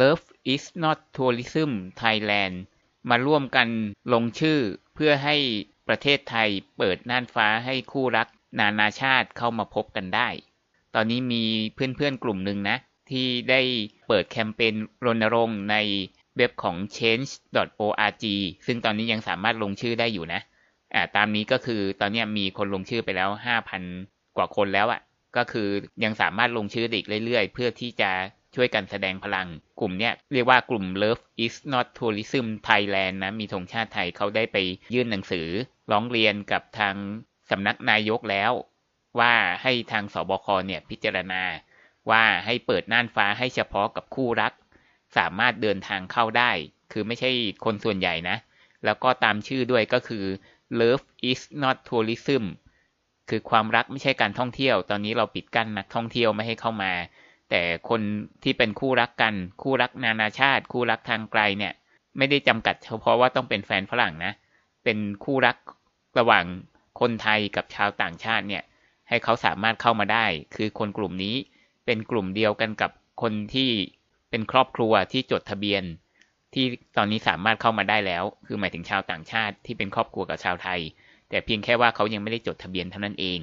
Love is not tourism Thailand มาร่วมกันลงชื่อเพื่อให้ประเทศไทยเปิดน่านฟ้าให้คู่รักนานาชาติเข้ามาพบกันได้ ตอนนี้มีเพื่อนๆกลุ่มหนึ่งนะ ที่ได้เปิดแคมเปญรณรงค์ในเว็บของ change.org ซึ่งตอนนี้ยังสามารถลงชื่อได้อยู่นะอ่าตามนี้ก็คือตอนนี้มีคนลงชื่อไปแล้ว 5,000 กว่าคนแล้วอะ่ะ ก็คือยังสามารถลงชื่ออีกเรื่อยๆ เพื่อที่จะ ช่วยกันแสดงพลัง กลุ่มเนี้ยเรียกว่ากลุ่ม Love is not tourism Thailand นะ มีธงชาติไทยเขาได้ไปยื่นหนังสือ ร้องเรียนกับทางสำนักนายกแล้ว ว่าให้ทางสบคเนี่ยพิจารณา ว่าให้เปิดน่านฟ้าให้เฉพาะกับคู่รัก สามารถเดินทางเข้าได้ คือไม่ใช่คนส่วนใหญ่นะ แล้วก็ตามชื่อด้วยก็คือ Love is not tourism คือความรักไม่ใช่การท่องเที่ยว ตอนนี้เราปิดกั้นนักท่องเที่ยวไม่ให้เข้ามา แต่คนที่เป็นคู่รักกัน คู่รักนานาชาติ คู่รักทางไกลเนี่ย ไม่ได้จำกัดเฉพาะว่าต้องเป็นแฟนฝรั่งนะ เป็นคู่รักระหว่างคนไทยกับชาวต่างชาติเนี่ย ให้เขาสามารถเข้ามาได้ คือคนกลุ่มนี้เป็นกลุ่มเดียวกันกับคนที่เป็นครอบครัวที่จดทะเบียน ที่ตอนนี้สามารถเข้ามาได้แล้ว คือหมายถึงชาวต่างชาติที่เป็นครอบครัวกับชาวไทย แต่เพียงแค่ว่าเขายังไม่ได้จดทะเบียนเท่านั้นเอง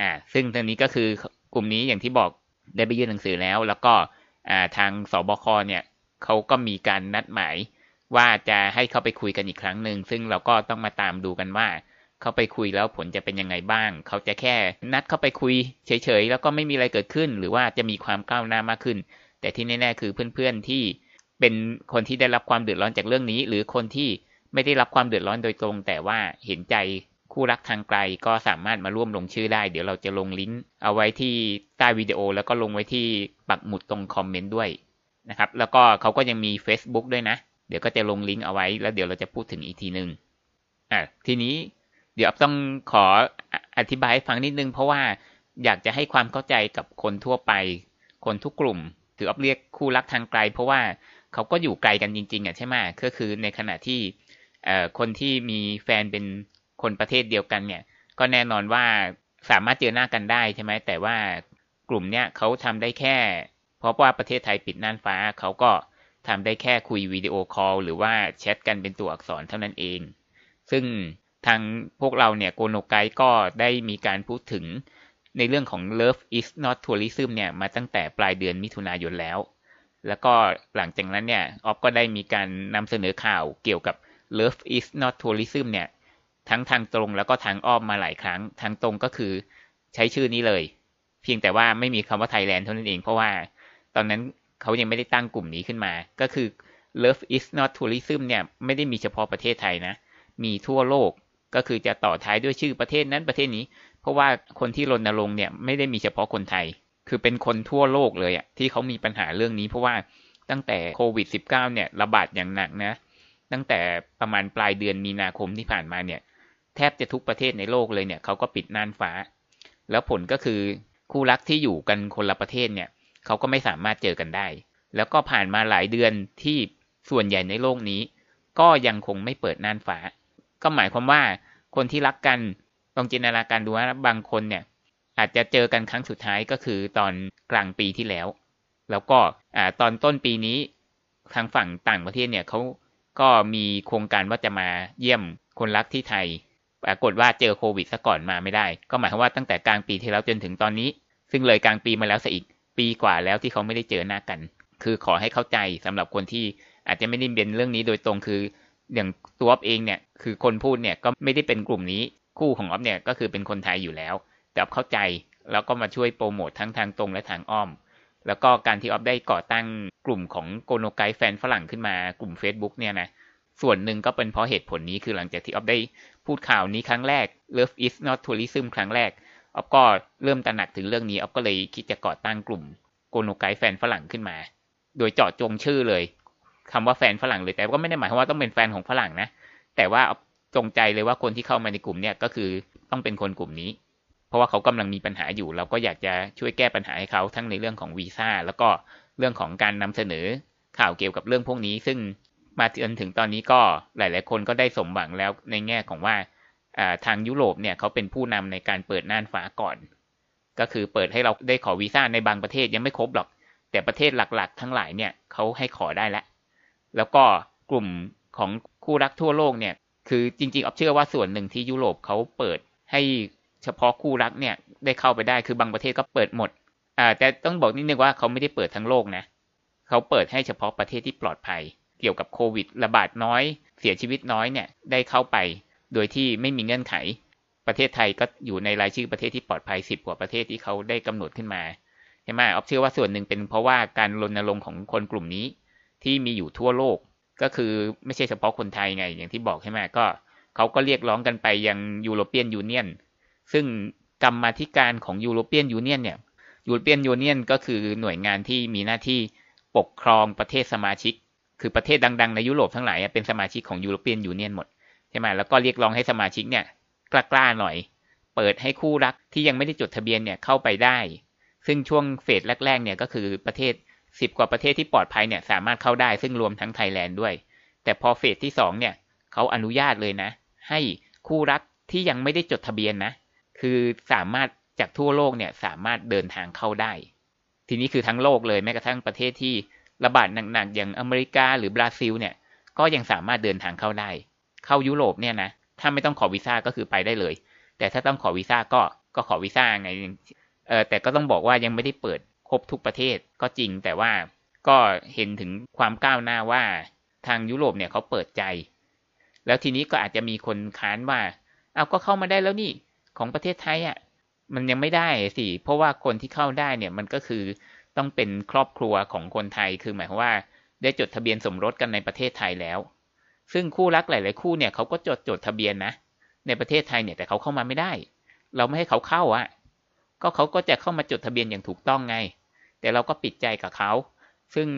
อ่า ซึ่งตอนนี้ก็คือกลุ่มนี้อย่างที่บอก ได้ไปยื่นหนังสือแล้ว แล้วก็ทางสบคเนี่ยเขาก็มีการนัดหมายว่าจะให้เข้าไปคุยกันอีกครั้งหนึ่งซึ่งเราก็ต้องมาตามดูกันว่าเข้าไปคุยแล้วผลจะเป็นยังไงบ้าง เขาจะแค่นัดเข้าไปคุยเฉยๆ แล้วก็ไม่มีอะไรเกิดขึ้น หรือว่าจะมีความก้าวหน้ามากขึ้น แต่ที่แน่ๆคือเพื่อนๆที่เป็นคนที่ได้รับความเดือดร้อนจากเรื่องนี้ หรือคนที่ไม่ได้รับความเดือดร้อนโดยตรง แต่ว่าเห็นใจ คู่รักทางไกลก็สามารถมาร่วมลงชื่อได้ เดี๋ยวเราจะลงลิงก์เอาไว้ที่ใต้วิดีโอ แล้วก็ลงไว้ที่ปักหมุดตรงคอมเมนต์ด้วยนะครับ แล้วก็เขาก็ยังมี Facebook ด้วยนะ เดี๋ยวก็จะลงลิงก์เอาไว้ แล้วเดี๋ยวเราจะพูดถึงอีกทีหนึ่งอะทีนี้เดี๋ยวต้องขออธิบายให้ฟังนิดนึง เพราะว่าอยากจะให้ความเข้าใจกับคนทั่วไป คนทุกกลุ่ม ถืออับเรียกคู่รักทางไกล เพราะว่าเขาก็อยู่ไกลกันจริงๆอะใช่ไหมก็คือในขณะที่คนที่มีแฟนเป็น คนประเทศเดียวกันเนี่ย ก็แน่นอนว่าสามารถเจอหน้ากันได้ใช่ไหมแต่ว่ากลุ่มเนี้ยเขาทำได้แค่ เพราะว่าประเทศไทยปิดน่านฟ้าเขาก็ทำได้แค่คุยวิดีโอคอลหรือว่าแชทกันเป็นตัวอักษรเท่านั้นเอง ซึ่งทางพวกเราเนี่ยโกโนไกก็ได้มีการพูดถึงในเรื่องของ Love is not tourism เนี่ยมาตั้งแต่ปลายเดือนมิถุนายนแล้ว แล้วก็หลังจากนั้นเนี่ยออฟก็ได้มีการนำเสนอข่าวเกี่ยวกับ Love is not tourism เนี่ย ทั้งทางตรงแล้วก็ทางอ้อมมาหลายครั้ง ทางตรงก็คือใช้ชื่อนี้เลย เพียงแต่ว่าไม่มีคำว่าไทยแลนด์เท่านั้นเอง เพราะว่าตอนนั้นเขายังไม่ได้ตั้งกลุ่มนี้ขึ้นมา ก็คือ Love is not tourism เนี่ยไม่ได้มีเฉพาะประเทศไทยนะ มีทั่วโลกก็คือจะต่อท้ายด้วยชื่อประเทศนั้นประเทศนี้ เพราะว่าคนที่รณรงค์เนี่ยไม่ได้มีเฉพาะคนไทย คือเป็นคนทั่วโลกเลยอะที่เขามีปัญหาเรื่องนี้เพราะว่าตั้งแต่โควิด -19 เนี่ยระบาดอย่างหนักนะ ตั้งแต่ประมาณปลายเดือนมีนาคมที่ผ่านมาเนี่ย แทบจะทุกประเทศในโลกเลยเนี่ยเขาก็ปิดน่านฟ้า แล้วผลก็คือคู่รักที่อยู่กันคนละประเทศเนี่ยเขาก็ไม่สามารถเจอกันได้ แล้วก็ผ่านมาหลายเดือนที่ส่วนใหญ่ในโลกนี้ ก็ยังคงไม่เปิดน่านฟ้า ก็หมายความว่าคนที่รักกันลองจินตนาการดูว่าบางคนเนี่ยอาจจะเจอกันครั้งสุดท้ายก็คือตอนกลางปีที่แล้ว แล้วก็อ่าตอนต้นปีนี้ทางฝั่งต่างประเทศเนี่ยเขาก็มีโครงการว่าจะมาเยี่ยมคนรักที่ไทย ปรากฏว่าเจอโควิดซะก่อนมาไม่ได้ ก็หมายความว่าตั้งแต่กลางปีที่แล้วจนถึงตอนนี้ ซึ่งเลยกลางปีมาแล้วซะอีก ปีกว่าแล้วที่เขาไม่ได้เจอหน้ากัน คือขอให้เข้าใจสำหรับคนที่อาจจะไม่ได้เป็นเรื่องนี้โดยตรงคืออย่างตัวอ๊อฟเองเนี่ยคือคนพูดเนี่ยก็ไม่ได้เป็นกลุ่มนี้คู่ของอ๊อฟเนี่ยก็คือเป็นคนไทยอยู่แล้ว แต่เข้าใจแล้วก็มาช่วยโปรโมททั้งทางตรงและทางอ้อม แล้วก็การที่ออฟได้ก่อตั้งกลุ่มของโกโนไกแฟนฝรั่งขึ้นมากลุ่ม Facebook เนี่ยนะ ส่วนหนึ่งก็เป็นเพราะเหตุผลนี้คือหลังจากที่ออฟได้พูดข่าวนี้ครั้งแรก Love is not tourism ครั้งแรกออฟก็เริ่มตระหนักถึงเรื่องนี้ออฟก็เลยคิดจะก่อตั้งกลุ่มโกโนไกแฟนฝรั่งขึ้นมา โดยเจาะจงชื่อเลยคำว่าแฟนฝรั่งเลยแต่ก็ไม่ได้หมายความว่าต้องเป็นแฟนของฝรั่งนะ แต่ว่าจงใจเลยว่าคนที่เข้ามาในกลุ่มเนี่ยก็คือต้องเป็นคนกลุ่มนี้ เพราะว่าเขากำลังมีปัญหาอยู่ เราก็อยากจะช่วยแก้ปัญหาให้เขาทั้งในเรื่องของวีซ่าแล้วก็เรื่องของการนำเสนอข่าวเกี่ยวกับเรื่องพวกนี้ ซึ่ง มาจนถึงตอนนี้ก็หลาย ๆ คนก็ได้สมหวังแล้วในแง่ของว่าทางยุโรปเนี่ยเขาเป็นผู้นำในการเปิดน่านฟ้าก่อน ก็คือเปิดให้เราได้ขอวีซ่าในบางประเทศยังไม่ครบหรอก แต่ประเทศหลัก ๆ ทั้งหลายเนี่ยเขาให้ขอได้แล้วแล้วก็กลุ่มของคู่รักทั่วโลกเนี่ยคือจริง ๆ ออฟเชื่อว่าส่วนหนึ่งที่ยุโรปเขาเปิดให้เฉพาะคู่รักเนี่ยได้เข้าไปได้คือบางประเทศก็เปิดหมดอ่าแต่ต้องบอกนิดนึงว่าเขาไม่ได้เปิดทั้งโลกนะเขาเปิดให้เฉพาะประเทศที่ปลอดภัย เกี่ยวกับโควิด ระบาดน้อย เสียชีวิตน้อยเนี่ยได้เข้าไป โดยที่ไม่มีเงื่อนไข ประเทศไทยก็อยู่ในรายชื่อประเทศที่ปลอดภัยสิบกว่าประเทศที่เขาได้กำหนดขึ้นมาใช่ไหมออฟเชื่อว่าส่วนหนึ่งเป็นเพราะว่าการรณรงค์ของคนกลุ่มนี้ ที่มีอยู่ทั่วโลก ก็คือไม่ใช่เฉพาะคนไทยไง อย่างที่บอกใช่ไหมก็เขาก็เรียกร้องกันไปยัง European Union ซึ่งกรรมาธิการของ European Union เนี่ยEuropean Union ก็คือหน่วยงานที่มีหน้าที่ปกครองประเทศสมาชิก คือประเทศดัง ๆ ในยุโรปทั้งหลายเป็นสมาชิกของ European Union หมดใช่ไหมแล้วก็เรียกร้องให้สมาชิกเนี่ยกล้าๆหน่อย เปิดให้คู่รักที่ยังไม่ได้จดทะเบียนเนี่ยเข้าไปได้ ซึ่งช่วง phase แรกๆเนี่ยก็คือประเทศ 10 กว่าประเทศที่ปลอดภัยเนี่ยสามารถเข้าได้ซึ่งรวมทั้งไทยแลนด์ด้วย แต่พอ phase ที่2เนี่ยเขาอนุญาตเลยนะ ให้คู่รักที่ยังไม่ได้จดทะเบียนนะ คือสามารถจากทั่วโลกเนี่ยสามารถเดินทางเข้าได้ ทีนี้คือทั้งโลกเลยแม้กระทั่งประเทศที่ ระบาดหนักๆอย่างอเมริกาหรือบราซิลเนี่ย ก็ยังสามารถเดินทางเข้าได้ เข้ายุโรปเนี่ยนะ ถ้าไม่ต้องขอวีซ่าก็คือไปได้เลย แต่ถ้าต้องขอวีซ่าก็ก็ขอวีซ่าไงเออแต่ก็ต้องบอกว่ายังไม่ได้เปิดครบทุกประเทศก็จริงแต่ว่าก็เห็นถึงความก้าวหน้าว่าทางยุโรปเนี่ยเขาเปิดใจ แล้วทีนี้ก็อาจจะมีคนค้านว่า เอาก็เข้ามาได้แล้วนี่ของประเทศไทยอะ่ะมันยังไม่ได้สิเพราะว่าคนที่เข้าได้เนี่ยมันก็คือ ต้องเป็นครอบครัวของคนไทย คือหมายความว่า ได้จดทะเบียนสมรสกันในประเทศไทยแล้ว ซึ่งคู่รักหลาย ๆ คู่เนี่ยเขาก็จดจดทะเบียนนะ ในประเทศไทยเนี่ยแต่เขาเข้ามาไม่ได้ เราไม่ให้เขาเข้าอะ่ะ ก็เขาก็จะเข้ามาจดทะเบียนอย่างถูกต้องไง แต่เราก็ปิดใจกับเขา ซึ่ง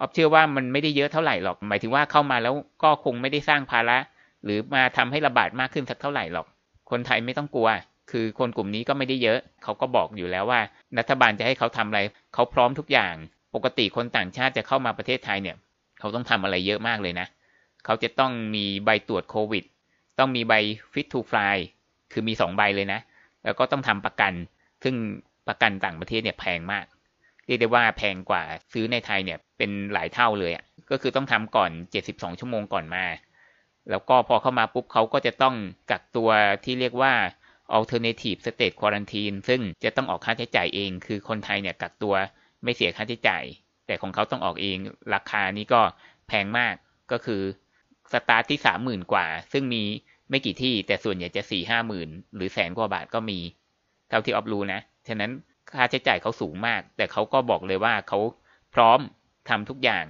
ออฟเชื่อว่ามันไม่ได้เยอะเท่าไหร่หรอก หมายถึงว่าเข้ามาแล้วก็คงไม่ได้สร้างภาระ หรือมาทำให้ระบาดมากขึ้นสักเท่าไหร่หรอก คนไทยไม่ต้องกลัว คือคนกลุ่มนี้ก็ไม่ได้เยอะ เขาก็บอกอยู่แล้วว่า รัฐบาลจะให้เขาทำอะไร เขาพร้อมทุกอย่าง ปกติคนต่างชาติจะเข้ามาประเทศไทยเนี่ย เขาต้องทำอะไรเยอะมากเลยนะ เขาจะต้องมีใบตรวจโควิด ต้องมีใบ fit to fly คือมีสองใบเลยนะ แล้วก็ต้องทำประกัน ซึ่งประกันต่างประเทศเนี่ยแพงมาก เรียกได้ว่าแพงกว่าซื้อในไทยเนี่ยเป็นหลายเท่าเลยอะ ก็คือต้องทำก่อน 72 ชั่วโมงก่อนมา แล้วก็พอเข้ามาปุ๊บเขาก็จะต้องกักตัวที่เรียกว่า alternative state quarantine ซึ่งจะต้องออกค่าใช้จ่ายเอง คือคนไทยเนี่ยกักตัวไม่เสียค่าใช้จ่าย แต่ของเขาต้องออกเอง ราคานี้ก็แพงมาก ก็คือสตาร์ทที่สามหมื่นกว่า ซึ่งมีไม่กี่ที่ แต่ส่วนใหญ่จะสี่ห้าหมื่นหรือแสนกว่าบาทก็มี เท่าที่ออฟรู้นะ ฉะนั้นค่าใช้จ่ายเขาสูงมาก แต่เขาก็บอกเลยว่าเขาพร้อมทำทุกอย่าง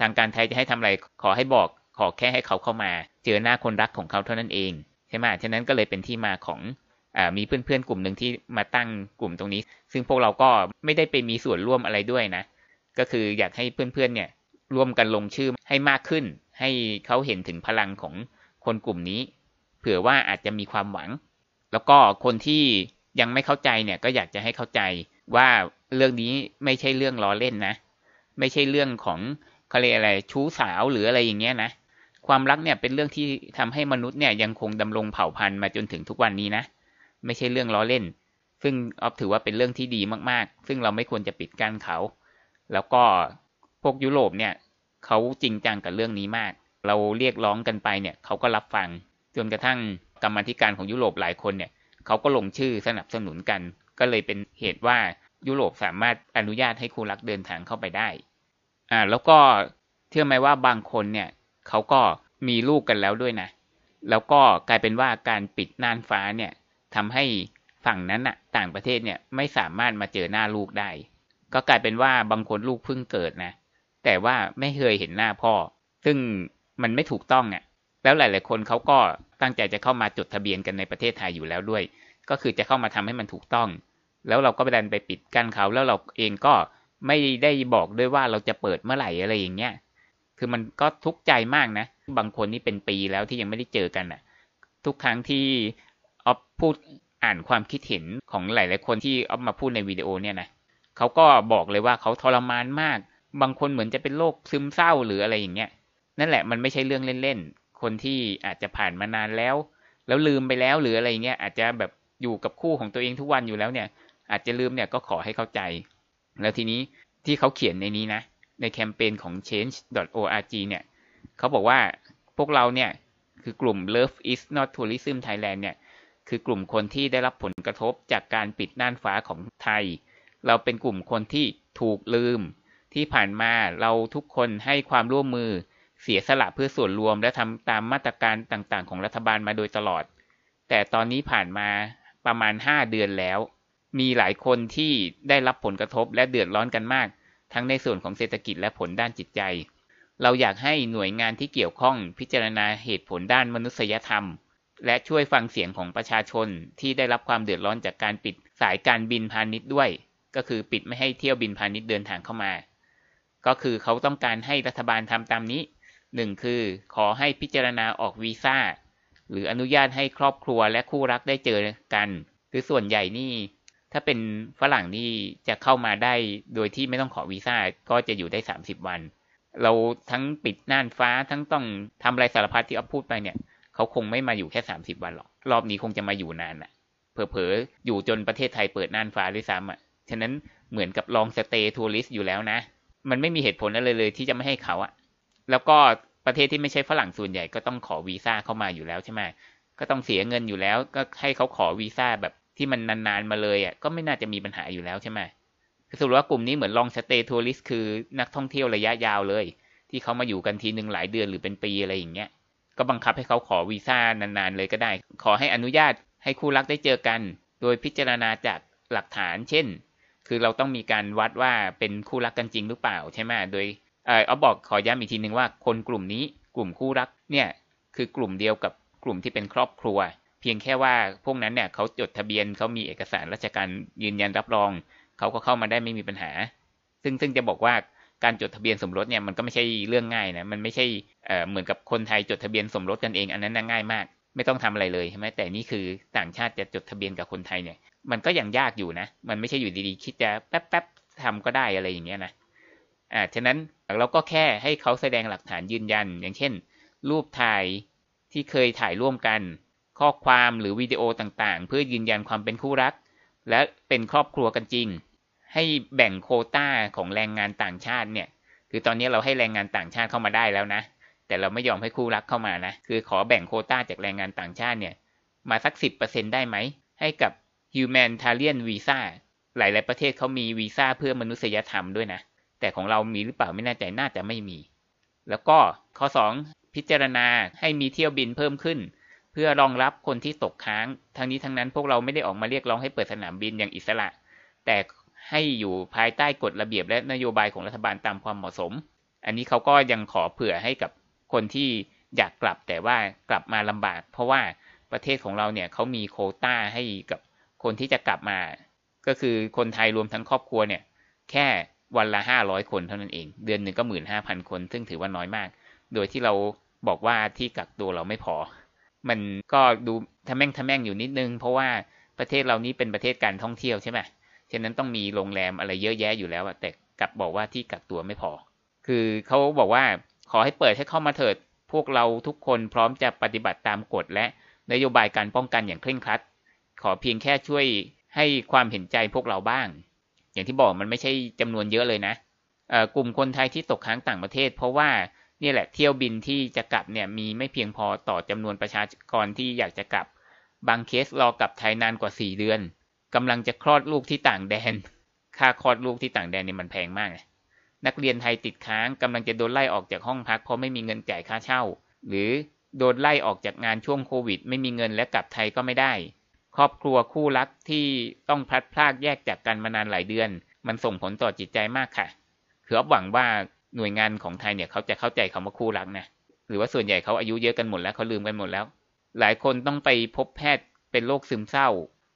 ทางการไทยจะให้ทำอะไร ขอให้บอก ขอแค่ให้เขาเข้ามา เจอหน้าคนรักของเขาเท่านั้นเอง ใช่ไหมฉะนั้นก็เลยเป็นที่มาของ มีเพื่อนๆกลุ่มหนึ่งที่มาตั้งกลุ่มตรงนี้ ซึ่งพวกเราก็ไม่ได้ไปมีส่วนร่วมอะไรด้วยนะ ก็คืออยากให้เพื่อนๆเนี่ยร่วมกันลงชื่อให้มากขึ้น ให้เขาเห็นถึงพลังของคนกลุ่มนี้ เผื่อว่าอาจจะมีความหวัง แล้วก็คนที่ยังไม่เข้าใจเนี่ยก็อยากจะให้เข้าใจว่าเรื่องนี้ไม่ใช่เรื่องล้อเล่นนะ ไม่ใช่เรื่องของเขาเรียกอะไรชู้สาวหรืออะไรอย่างเงี้ยนะ ความรักเนี่ยเป็นเรื่องที่ทำให้มนุษย์เนี่ยยังคงดำรงเผ่าพันธุ์มาจนถึงทุกวันนี้นะ ไม่ใช่เรื่องล้อเล่น ซึ่งออฟถือว่าเป็นเรื่องที่ดีมากๆ ซึ่งเราไม่ควรจะปิดกั้นเขา แล้วก็พวกยุโรปเนี่ยเขาจริงจังกับเรื่องนี้มาก เราเรียกร้องกันไปเนี่ยเขาก็รับฟัง จนกระทั่งกรรมธิการของยุโรปหลายคนเนี่ยเขาก็ลงชื่อสนับสนุนกัน ก็เลยเป็นเหตุว่ายุโรปสามารถอนุญาตให้คู่รักเดินทางเข้าไปได้อ่าแล้วก็เชื่อไหมว่าบางคนเนี่ยเขาก็มีลูกกันแล้วด้วยนะ แล้วก็กลายเป็นว่าการปิดน่านฟ้าเนี่ย ทำให้ฝั่งนั้นอะต่างประเทศเนี่ยไม่สามารถมาเจอหน้าลูกได้ ก็กลายเป็นว่าบางคนลูกเพิ่งเกิดนะ แต่ว่าไม่เคยเห็นหน้าพ่อ ซึ่งมันไม่ถูกต้องอะ แล้วหลาย ๆ คนเขาก็ตั้งใจจะเข้ามาจดทะเบียนกันในประเทศไทยอยู่แล้วด้วย ก็คือจะเข้ามาทำให้มันถูกต้อง แล้วเราก็ไปดันไปปิดกั้นเขา แล้วเราเองก็ไม่ได้บอกด้วยว่าเราจะเปิดเมื่อไหร่อะไรอย่างเงี้ย คือมันก็ทุกข์ใจมากนะ บางคนนี่เป็นปีแล้วที่ยังไม่ได้เจอกันอะ ทุกครั้งที่ ออฟพูดอ่านความคิดเห็นของหลาย ๆ คนที่ออฟมาพูดในวิดีโอเนี่ยนะเขาก็บอกเลยว่าเขาทรมานมาก บางคนเหมือนจะเป็นโรคซึมเศร้าหรืออะไรอย่างเงี้ย นั่นแหละมันไม่ใช่เรื่องเล่น ๆ คนที่อาจจะผ่านมานานแล้ว แล้วลืมไปแล้วหรืออะไรเงี้ยอาจจะแบบอยู่กับคู่ของตัวเองทุกวันอยู่แล้วเนี่ย อาจจะลืมเนี่ยก็ขอให้เข้าใจ แล้วทีนี้ที่เขาเขียนในนี้นะ ในแคมเปญของ change.org เนี่ยเขาบอกว่าพวกเราเนี่ยคือกลุ่ม Love is not tourism Thailand เนี่ย คือกลุ่มคนที่ได้รับผลกระทบจากการปิดน่านฟ้าของไทย เราเป็นกลุ่มคนที่ถูกลืม ที่ผ่านมาเราทุกคนให้ความร่วมมือ เสียสละเพื่อส่วนรวมและทำตามมาตรการต่างๆ ของรัฐบาลมาโดยตลอด แต่ตอนนี้ผ่านมาประมาณ 5 เดือนแล้ว มีหลายคนที่ได้รับผลกระทบและเดือดร้อนกันมาก ทั้งในส่วนของเศรษฐกิจและผลด้านจิตใจ เราอยากให้หน่วยงานที่เกี่ยวข้องพิจารณาเหตุผลด้านมนุษยธรรม และช่วยฟังเสียงของประชาชนที่ได้รับความเดือดร้อนจากการปิดสายการบินพาณิชย์ด้วย ก็คือปิดไม่ให้เที่ยวบินพาณิชย์เดินทางเข้ามา ก็คือเขาต้องการให้รัฐบาลทำตามนี้หนึ่งคือขอให้พิจารณาออกวีซ่าหรืออนุญาตให้ครอบครัวและคู่รักได้เจอกันคือส่วนใหญ่นี่ ถ้าเป็นฝรั่งนี่จะเข้ามาได้โดยที่ไม่ต้องขอวีซ่าก็จะอยู่ได้ 30 วัน เราทั้งปิดน่านฟ้าทั้งต้องทำอะไรสารพัดที่อัพพูดไปเนี่ย เขาคงไม่มาอยู่แค่ 30 วันหรอก รอบนี้คงจะมาอยู่นานอะเผลอๆอยู่จนประเทศไทยเปิดน่านฟ้าด้วยซ้ำอะฉะนั้นเหมือนกับลองสเตย์ทัวริสต์อยู่แล้วนะ มันไม่มีเหตุผลอะไรเลยที่จะไม่ให้เขาอะแล้วก็ประเทศที่ไม่ใช่ฝรั่งส่วนใหญ่ก็ต้องขอวีซ่าเข้ามาอยู่แล้วใช่ไหมก็ต้องเสียเงินอยู่แล้ว ก็ให้เขาขอวีซ่าแบบที่มันนานๆมาเลยอะก็ไม่น่าจะมีปัญหาอยู่แล้วใช่ไหมสรุปว่ากลุ่มนี้เหมือนลองสเตย์ทัวริสคือนักท่องเที่ยวระยะยาวเลย ที่เขามาอยู่กันทีหนึ่งหลายเดือนหรือเป็นปีอะไรอย่างเงี้ย ก็บังคับให้เขาขอวีซ่านานๆเลยก็ได้ ขอให้อนุญาตให้คู่รักได้เจอกัน โดยพิจารณาจากหลักฐาน เช่น คือเราต้องมีการวัดว่าเป็นคู่รักกันจริงหรือเปล่าใช่ไหมโดยเออบอกขอย้ำอีกทีหนึ่งว่าคนกลุ่มนี้กลุ่มคู่รักเนี่ยคือกลุ่มเดียวกับกลุ่มที่เป็นครอบครัว เพียงแค่ว่าพวกนั้นเนี่ยเขาจดทะเบียนเขามีเอกสารราชการยืนยันรับรอง เขาก็เข้ามาได้ไม่มีปัญหา ซึ่งซึ่งจะบอกว่า การจดทะเบียนสมรสเนี่ยมันก็ไม่ใช่เรื่องง่ายนะมันไม่ใช่เเหมือนกับคนไทยจดทะเบียนสมรสกันเองอันนั้นง่ายมาก ไม่ต้องทำอะไรเลยใช่ไหมแต่นี่คือต่างชาติจะจดทะเบียนกับคนไทยเนี่ย มันก็ยังยากอยู่นะ มันไม่ใช่อยู่ดีๆ คิดจะแป๊บๆทำก็ได้อะไรอย่างเงี้ยนะอ่าฉะนั้นเราก็แค่ให้เขาแสดงหลักฐานยืนยัน อย่างเช่น รูปถ่ายที่เคยถ่ายร่วมกัน ข้อความหรือวิดีโอต่างๆ เพื่อยืนยันความเป็นคู่รัก และเป็นครอบครัวกันจริง ให้แบ่งโคต้าของแรงงานต่างชาติเนี่ย คือตอนนี้เราให้แรงงานต่างชาติเข้ามาได้แล้วนะ แต่เราไม่ยอมให้คู่รักเข้ามานะ คือขอแบ่งโคต้าจากแรงงานต่างชาติเนี่ย มาสักสิบเปอร์เซ็นได้ไหม ให้กับ humanitarian visa หลาย ๆ ประเทศเขามีวีซ่าเพื่อมนุษยธรรมด้วยนะ แต่ของเรามีหรือเปล่าไม่แน่ใจน่าจะไม่มี แล้วก็ข้อ 2 พิจารณาให้มีเที่ยวบินเพิ่มขึ้น เพื่อรองรับคนที่ตกค้าง ทั้งนี้ทั้งนั้นพวกเราไม่ได้ออกมาเรียกร้องให้เปิดสนามบินอย่างอิสระ แต่ ให้อยู่ภายใต้กฎระเบียบและนโยบายของรัฐบาลตามความเหมาะสม อันนี้เขาก็ยังขอเผื่อให้กับคนที่อยากกลับแต่ว่ากลับมาลำบาก เพราะว่าประเทศของเราเนี่ยเขามีโคต้าให้กับคนที่จะกลับมา ก็คือคนไทยรวมทั้งครอบครัวเนี่ยแค่วันละห้าร้อยคนเท่านั้นเอง เดือนหนึ่งก็หมื่นห้าพันคน ซึ่งถือว่าน้อยมาก โดยที่เราบอกว่าที่กักตัวเราไม่พอ มันก็ดูทะแม่งทะแม่งอยู่นิดนึง เพราะว่าประเทศเรานี้เป็นประเทศการท่องเที่ยวใช่ไหม ฉะนั้นต้องมีโรงแรมอะไรเยอะแยะอยู่แล้วแต่กลับบอกว่าที่กักตัวไม่พอ คือเขาบอกว่าขอให้เปิดให้เข้ามาเถิด พวกเราทุกคนพร้อมจะปฏิบัติตามกฎและนโยบายการป้องกันอย่างเคร่งครัด ขอเพียงแค่ช่วยให้ความเห็นใจพวกเราบ้าง อย่างที่บอกมันไม่ใช่จำนวนเยอะเลยนะกลุ่มคนไทยที่ตกค้างต่างประเทศ เพราะว่านี่แหละเที่ยวบินที่จะกลับเนี่ยมีไม่เพียงพอต่อจำนวนประชากรที่อยากจะกลับ บางเคสรอกลับไทยนานกว่า 4 เดือน กำลังจะคลอดลูกที่ต่างแดน ค่าคลอดลูกที่ต่างแดนเนี่ยมันแพงมากนักเรียนไทยติดค้างกำลังจะโดนไล่ออกจากห้องพักเพราะไม่มีเงินจ่ายค่าเช่า หรือโดนไล่ออกจากงานช่วงโควิด ไม่มีเงินและกลับไทยก็ไม่ได้ ครอบครัวคู่รักที่ต้องพลัดพรากแยกจากกันมานานหลายเดือน มันส่งผลต่อจิตใจมากค่ะคืออบหวังว่าหน่วยงานของไทยเนี่ยเขาจะเข้าใจคำว่าคู่รักนะหรือว่าส่วนใหญ่เขาอายุเยอะกันหมดแล้วเขาลืมกันหมดแล้ว หลายคนต้องไปพบแพทย์เป็นโรคซึมเศร้า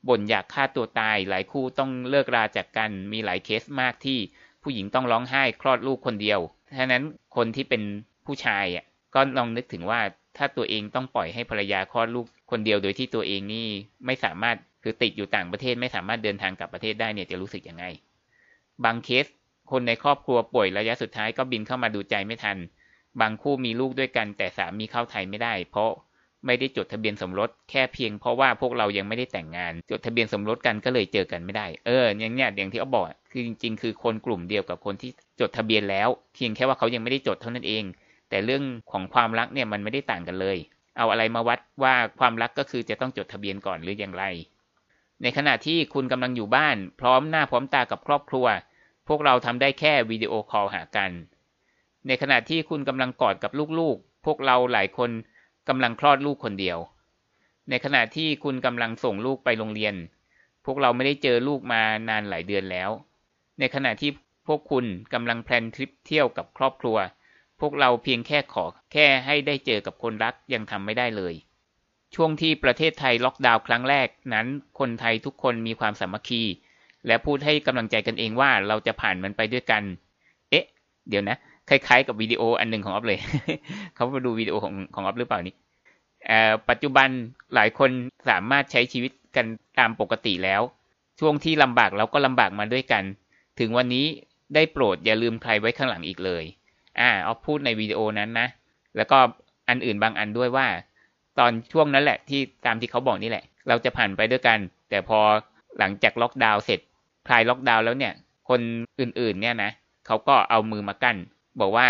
บ่นอยากฆ่าตัวตาย หลายคู่ต้องเลิกราจากกัน มีหลายเคสมากที่ผู้หญิงต้องร้องไห้คลอดลูกคนเดียวฉะนั้นคนที่เป็นผู้ชายอะก็ลองนึกถึงว่าถ้าตัวเองต้องปล่อยให้ภรรยาคลอดลูกคนเดียวโดยที่ตัวเองนี่ไม่สามารถคือติดอยู่ต่างประเทศไม่สามารถเดินทางกลับประเทศได้เนี่ยจะรู้สึกยังไง บางเคสคนในครอบครัวป่วยระยะสุดท้ายก็บินเข้ามาดูใจไม่ทัน บางคู่มีลูกด้วยกันแต่สามีเข้าไทยไม่ได้ เพราะ ไม่ได้จดทะเบียนสมรสแค่เพียงเพราะว่าพวกเรายังไม่ได้แต่งงาน จดทะเบียนสมรสกันก็เลยเจอกันไม่ได้ เอออย่างเนี้ยอย่างที่เขาบอกคือจริง ๆ คือคนกลุ่มเดียวกับคนที่จดทะเบียนแล้ว เพียงแค่ว่าเขายังไม่ได้จดเท่านั้นเอง แต่เรื่องของความรักเนี่ยมันไม่ได้ต่างกันเลย เอาอะไรมาวัดว่าความรักก็คือจะต้องจดทะเบียนก่อนหรืออย่างไร ในขณะที่คุณกำลังอยู่บ้าน พร้อมหน้าพร้อมตากับครอบครัว พวกเราทำได้แค่วิดีโอคอลหากัน ในขณะที่คุณกำลังกอดกับลูกๆ พวกเราหลายคน กำลังคลอดลูกคนเดียว ในขณะที่คุณกำลังส่งลูกไปโรงเรียน พวกเราไม่ได้เจอลูกมานานหลายเดือนแล้ว ในขณะที่พวกคุณกำลังแพลนทริปเที่ยวกับครอบครัว พวกเราเพียงแค่ขอแค่ให้ได้เจอกับคนรักยังทำไม่ได้เลย ช่วงที่ประเทศไทยล็อกดาวน์ครั้งแรกนั้น คนไทยทุกคนมีความสามัคคี และพูดให้กำลังใจกันเองว่าเราจะผ่านมันไปด้วยกัน เอ๊ะ เดี๋ยวนะ คล้ายๆ กับวิดีโออันหนึ่งของออฟเลย เขามาดูวิดีโอของของออฟหรือเปล่านี่ปัจจุบันหลายคนสามารถใช้ชีวิตกันตามปกติแล้ว ช่วงที่ลำบากเราก็ลำบากมาด้วยกัน ถึงวันนี้ได้โปรดอย่าลืมใครไว้ข้างหลังอีกเลย อ่าออฟพูดในวิดีโอนั้นนะ แล้วก็อันอื่นบางอันด้วยว่า ตอนช่วงนั้นแหละที่ตามที่เขาบอกนี่แหละ เราจะผ่านไปด้วยกัน แต่พอหลังจากล็อกดาวน์เสร็จคลายล็อกดาวน์แล้วเนี่ย คนอื่นๆเนี่ยนะเขาก็เอามือมากั้น บอกว่า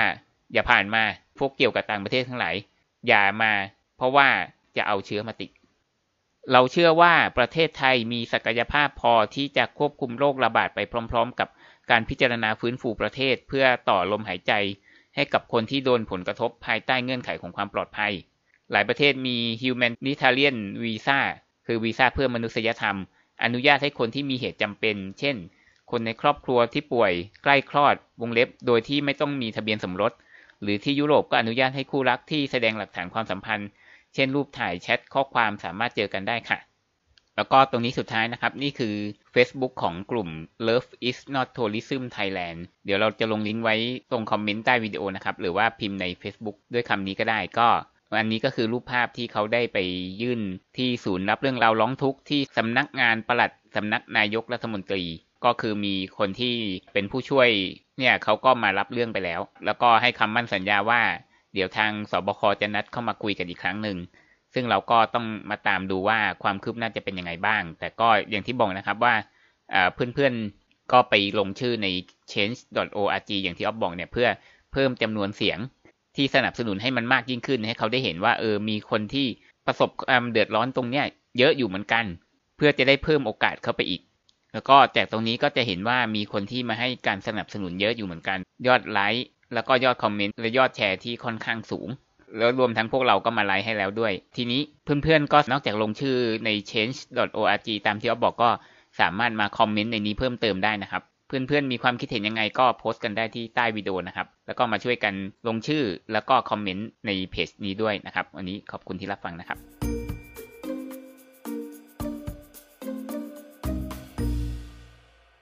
อย่าผ่านมาพวกเกี่ยวกับต่างประเทศทั้งหลายอย่ามาเพราะว่าจะเอาเชื้อมาติด เราเชื่อว่าประเทศไทยมีศักยภาพพอที่จะควบคุมโรคระบาดไปพร้อม ๆ กับการพิจารณาฟื้นฟูประเทศเพื่อต่อลมหายใจ ให้กับคนที่โดนผลกระทบภายใต้เงื่อนไขของความปลอดภัย หลายประเทศมี humanitarian visa คือวีซ่าเพื่อมนุษยธรรม อนุญาตให้คนที่มีเหตุจำเป็น เช่น คนในครอบครัวที่ป่วยใกล้คลอดวงเล็บ โดยที่ไม่ต้องมีทะเบียนสมรส หรือที่ยุโรปก็อนุญาตให้คู่รักที่แสดงหลักฐานความสัมพันธ์ เช่นรูปถ่ายแชทข้อความสามารถเจอกันได้ค่ะ แล้วก็ตรงนี้สุดท้ายนะครับ นี่คือ Facebook ของกลุ่ม Love is not tourism Thailand เดี๋ยวเราจะลงลิงก์ไว้ตรงคอมเมนต์ใต้วิดีโอนะครับ หรือว่าพิมพ์ใน Facebook ด้วยคำนี้ก็ได้ก็อันนี้ก็คือรูปภาพที่เขาได้ไปยื่นที่ศูนย์รับเรื่องราวร้องทุกข์ที่สำนักงานปลัดสำนักนายกรัฐมนตรี ก็คือมีคนที่เป็นผู้ช่วยเนี่ยเขาก็มารับเรื่องไปแล้ว แล้วก็ให้คำมั่นสัญญาว่า เดี๋ยวทางสบคจะนัดเข้ามาคุยกันอีกครั้งหนึ่งซึ่งเราก็ต้องมาตามดูว่าความคืบหน้าจะเป็นยังไงบ้าง แต่ก็อย่างที่บอกนะครับว่าเพื่อนๆก็ไปลงชื่อใน change.org อย่างที่อ๊อฟบอกเนี่ยเพื่อเพิ่มจำนวนเสียงที่สนับสนุนให้มันมากยิ่งขึ้นให้เขาได้เห็นว่าเออมีคนที่ประสบความเดือดร้อนตรงเนี้ยเยอะอยู่เหมือนกัน เพื่อจะได้เพิ่มโอกาสเข้าไปอีก แล้วก็จากตรงนี้ก็จะเห็นว่ามีคนที่มาให้การสนับสนุนเยอะอยู่เหมือนกัน ยอดไลค์แล้วก็ยอดคอมเมนต์และยอดแชร์ที่ค่อนข้างสูง แล้วรวมทั้งพวกเราก็มาไลค์ให้แล้วด้วย ทีนี้เพื่อนๆก็นอกจากลงชื่อใน change.org ตามที่อ๊อฟบอกก็สามารถมาคอมเมนต์ในนี้เพิ่มเติมได้นะครับ เพื่อนๆมีความคิดเห็นยังไงก็โพสต์กันได้ที่ใต้วิดีโอนะครับ แล้วก็มาช่วยกันลงชื่อแล้วก็คอมเมนต์ในเพจนี้ด้วยนะครับ วันนี้ขอบคุณที่รับฟังนะครับ